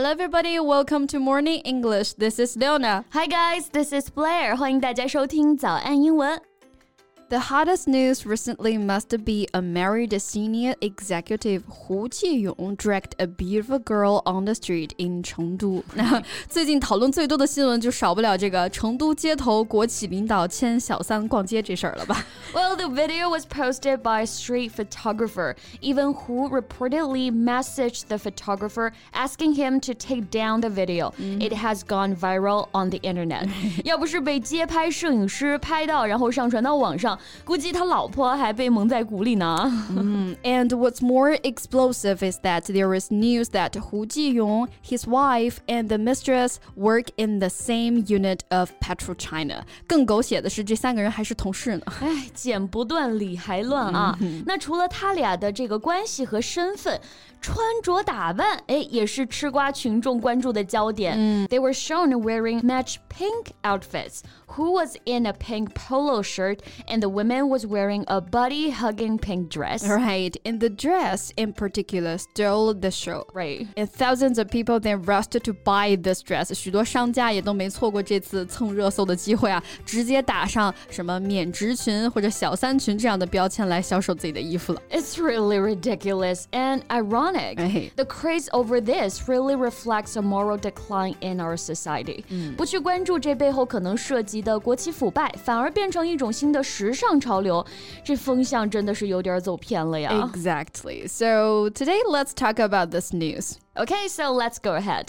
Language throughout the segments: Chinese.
Hello, everybody. Welcome to Morning English. This is Leona. Hi, guys. This is Blair. 欢迎大家收听早安英文。 The hottest news recently must be a married senior executive Hu Jiyong dragged a beautiful girl on the street in Chengdu. 那最近讨论最多的新闻就少不了这个成都街头国企领导牵小三逛街这事儿了吧？Well, the video was posted by a street photographer. Even Hu reportedly messaged the photographer asking him to take down the video. It has gone viral on the internet. 要不是被街拍摄影师拍到，然后上传到网上。 估计他老婆还被蒙在鼓里呢。嗯，And what's more explosive is that there is news that Hu Jiyong, his wife, and the mistress work in the same unit of PetroChina。更狗血的是，这三个人还是同事呢。哎，剪不断，理还乱啊！那除了他俩的这个关系和身份。穿着打扮，哎，也是吃瓜群众关注的焦点。嗯，They were shown wearing match pink outfits. Who was in a pink polo shirt, and the woman was wearing a body-hugging pink dress. Right, and the dress in particular stole the show. Right, and thousands of people then rushed to buy this dress. 许多商家也都没错过这次蹭热搜的机会啊，直接打上什么免职群或者小三群这样的标签来销售自己的衣服了。It's really ridiculous and ironic ironic. Right. The craze over this really reflects a moral decline in our society. 不去关注这背后可能涉及的国企腐败，反而变成一种新的时尚 潮流，这风向真的是有点走偏了呀。Exactly. So today let's talk about this news. Okay, so let's go ahead.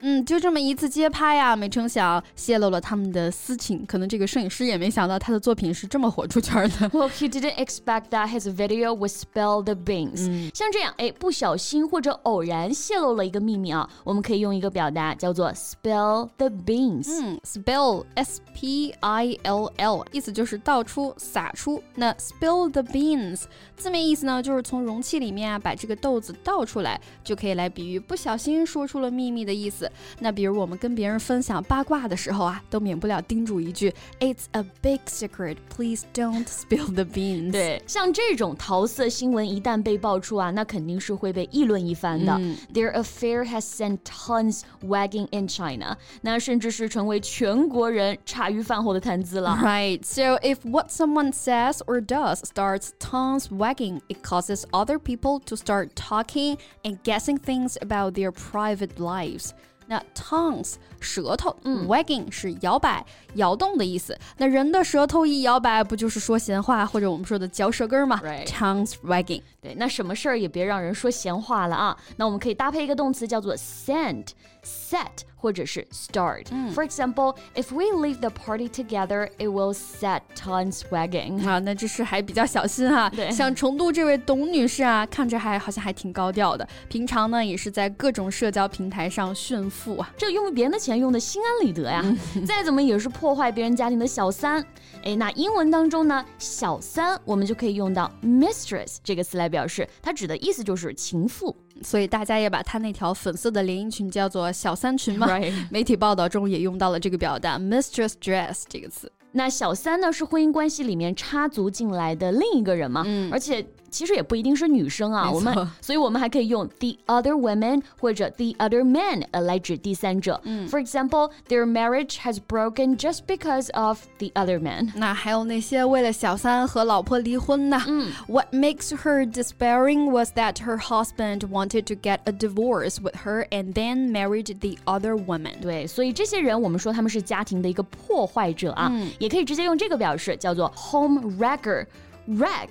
嗯，就这么一次街拍啊，没成想泄露了他们的私情。可能这个摄影师也没想到他的作品是这么火出圈的。Well, he didn't expect that his video would spill the beans。像这样，哎，不小心或者偶然泄露了一个秘密啊，我们可以用一个表达叫做 spill the beans。嗯，spill s p i l l，意思就是倒出、撒出。那 spill the beans 字面意思呢，就是从容器里面啊把这个豆子倒出来，就可以来比喻不小心说出了秘密的意思。那比如我们跟别人分享八卦的时候啊，都免不了叮嘱一句：“It's a big secret, please don't spill the beans。”对，像这种桃色新闻一旦被爆出啊，那肯定是会被议论一番的。Their affair has sent tons wagging in China，那甚至是成为全国人茶余饭后的谈资了。Right. So if what someone says or does starts tongues wagging, it causes other people to start talking and guessing things about their private lives. 那 tongues 舌头，嗯，wagging 是摇摆、摇动的意思。那人的舌头一摇摆，不就是说闲话，或者我们说的嚼舌根吗？Tongues wagging。对，那什么事儿也别让人说闲话了啊。那我们可以搭配一个动词叫做 send。set 或者是 start。For example, if we leave the party together, it will set tongues wagging。啊，那这是还比较小心哈。对，像成都这位董女士啊，看着还好像还挺高调的，平常呢也是在各种社交平台上炫富啊，这用别人的钱用的心安理得呀。再怎么也是破坏别人家庭的小三。哎，那英文当中呢，小三我们就可以用到 mistress 这个词来表示，它指的意思就是情妇。所以大家也把他那条粉色的连衣裙叫做小三裙嘛。媒体报道中也用到了这个表达 mistress dress 这个词。那小三呢是婚姻关系里面插足进来的另一个人嘛，嗯，而且其实也不一定是女生啊，我们，所以我们还可以用 the other women 或者 the other men 呃来指第三者。嗯，For example, their marriage has broken just because of the other man。那还有那些为了小三和老婆离婚的。嗯，What makes her despairing was that her husband wanted to get a divorce with her and then married the other woman。对，所以这些人我们说他们是家庭的一个破坏者啊。嗯。也可以直接用这个表示，叫做 home wrecker。wreck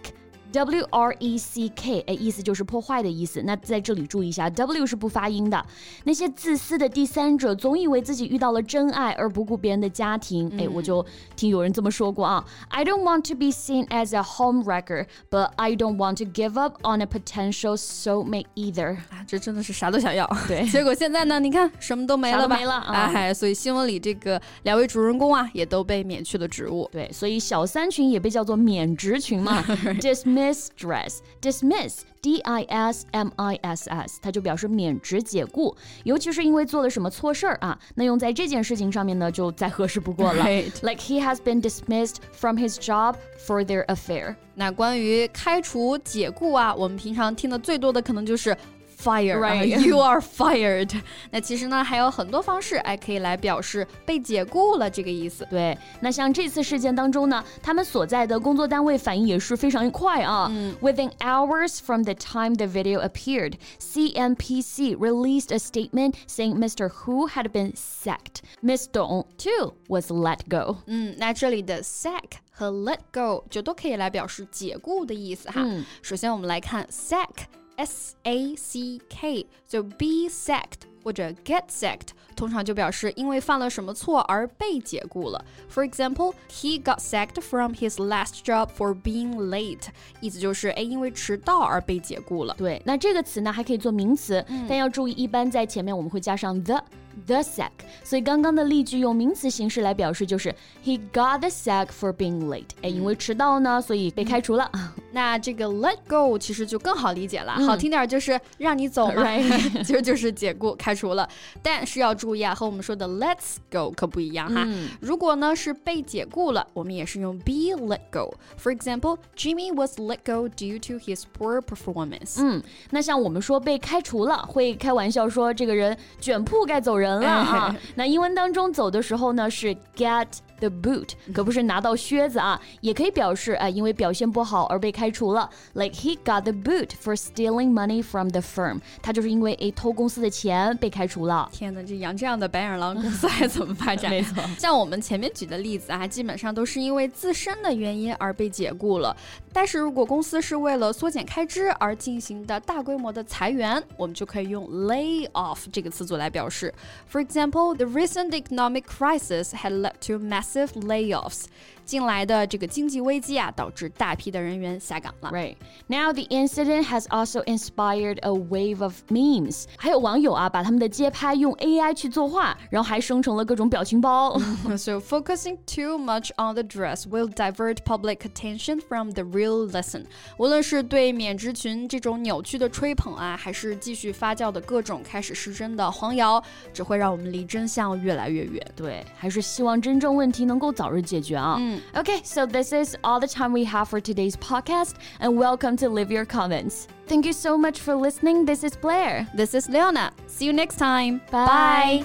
W R E C K，哎，意思就是破坏的意思。那在这里注意一下，W 是不发音的。那些自私的第三者总以为自己遇到了真爱，而不顾别人的家庭。哎，我就听有人这么说过啊。I don't want to be seen as a home wrecker, but I don't want to give up on a potential soulmate either。啊，这真的是啥都想要。对，结果现在呢，你看什么都没了吧？没了啊。哎，所以新闻里这个两位主人公啊，也都被免去了职务。对，所以小三群也被叫做免职群嘛。Dismiss dress, dismiss, D I S M I S S，它就表示免职解雇，尤其是因为做了什么错事儿啊，那用在这件事情上面呢，就再合适不过了。Like he has been dismissed from his job for their affair。那关于开除、解雇啊，我们平常听的最多的可能就是。fire, right? You are fired. 那其实呢，还有很多方式，哎，可以来表示被解雇了这个意思。对，那像这次事件当中呢，他们所在的工作单位反应也是非常快啊。嗯、Within hours from the time the video appeared, CNPC released a statement saying Mr. Hu had been sacked. Miss Dong too was let go. 嗯，那这里的 sack 和 let go 就都可以来表示解雇的意思哈。嗯、首先我们来看 sack。 S A C K，就 be sacked 或者 get sacked，通常就表示因为犯了什么错而被解雇了。For example, he got sacked from his last job for being late，意思就是哎因为迟到而被解雇了。对，那这个词呢还可以做名词，嗯、但要注意，一般在前面我们会加上 the。the sack，所以刚刚的例句用名词形式来表示，就是 he got the sack for being late。哎，因为迟到呢，所以被开除了。那这个 let go 其实就更好理解了，好听点就是让你走嘛，其实就是解雇、开除了。但是要注意啊，和我们说的 let's go 可不一样哈。如果呢是被解雇了，我们也是用 be let go。For example, Jimmy was let go due to his poor performance。嗯，那像我们说被开除了，会开玩笑说这个人卷铺盖走人。了啊！那英文当中走的时候呢是 get。The boot 可不是拿到靴子啊，也可以表示啊，因为表现不好而被开除了。Like he got the boot for stealing money from the firm，他就是因为诶偷公司的钱被开除了。天哪，这养这样的白眼狼公司还怎么发展？没错，像我们前面举的例子啊，基本上都是因为自身的原因而被解雇了。但是如果公司是为了缩减开支而进行的大规模的裁员，我们就可以用 lay off 这个词组来表示。For example, the recent economic crisis had led to massive massive layoffs 近来的这个经济危机啊，导致大批的人员下岗了。Right now, the incident has also inspired a wave of memes。还有网友啊，把他们的街拍用 AI 去作画，然后还生成了各种表情包。so focusing too much on the dress will divert public attention from the real lesson。无论是对免职群这种扭曲的吹捧啊，还是继续发酵的各种开始失真的黄谣，只会让我们离真相越来越远。对，还是希望真正问题能够早日解决啊。嗯 Okay, so this is all the time we have for today's podcast, and welcome to Leave Your Comments. Thank you so much for listening. This is Blair. This is Leona. See you next time. Bye.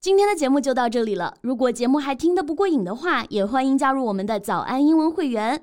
今天的节目就到这里了。如果节目还听得不过瘾的话，也欢迎加入我们的早安英文会员。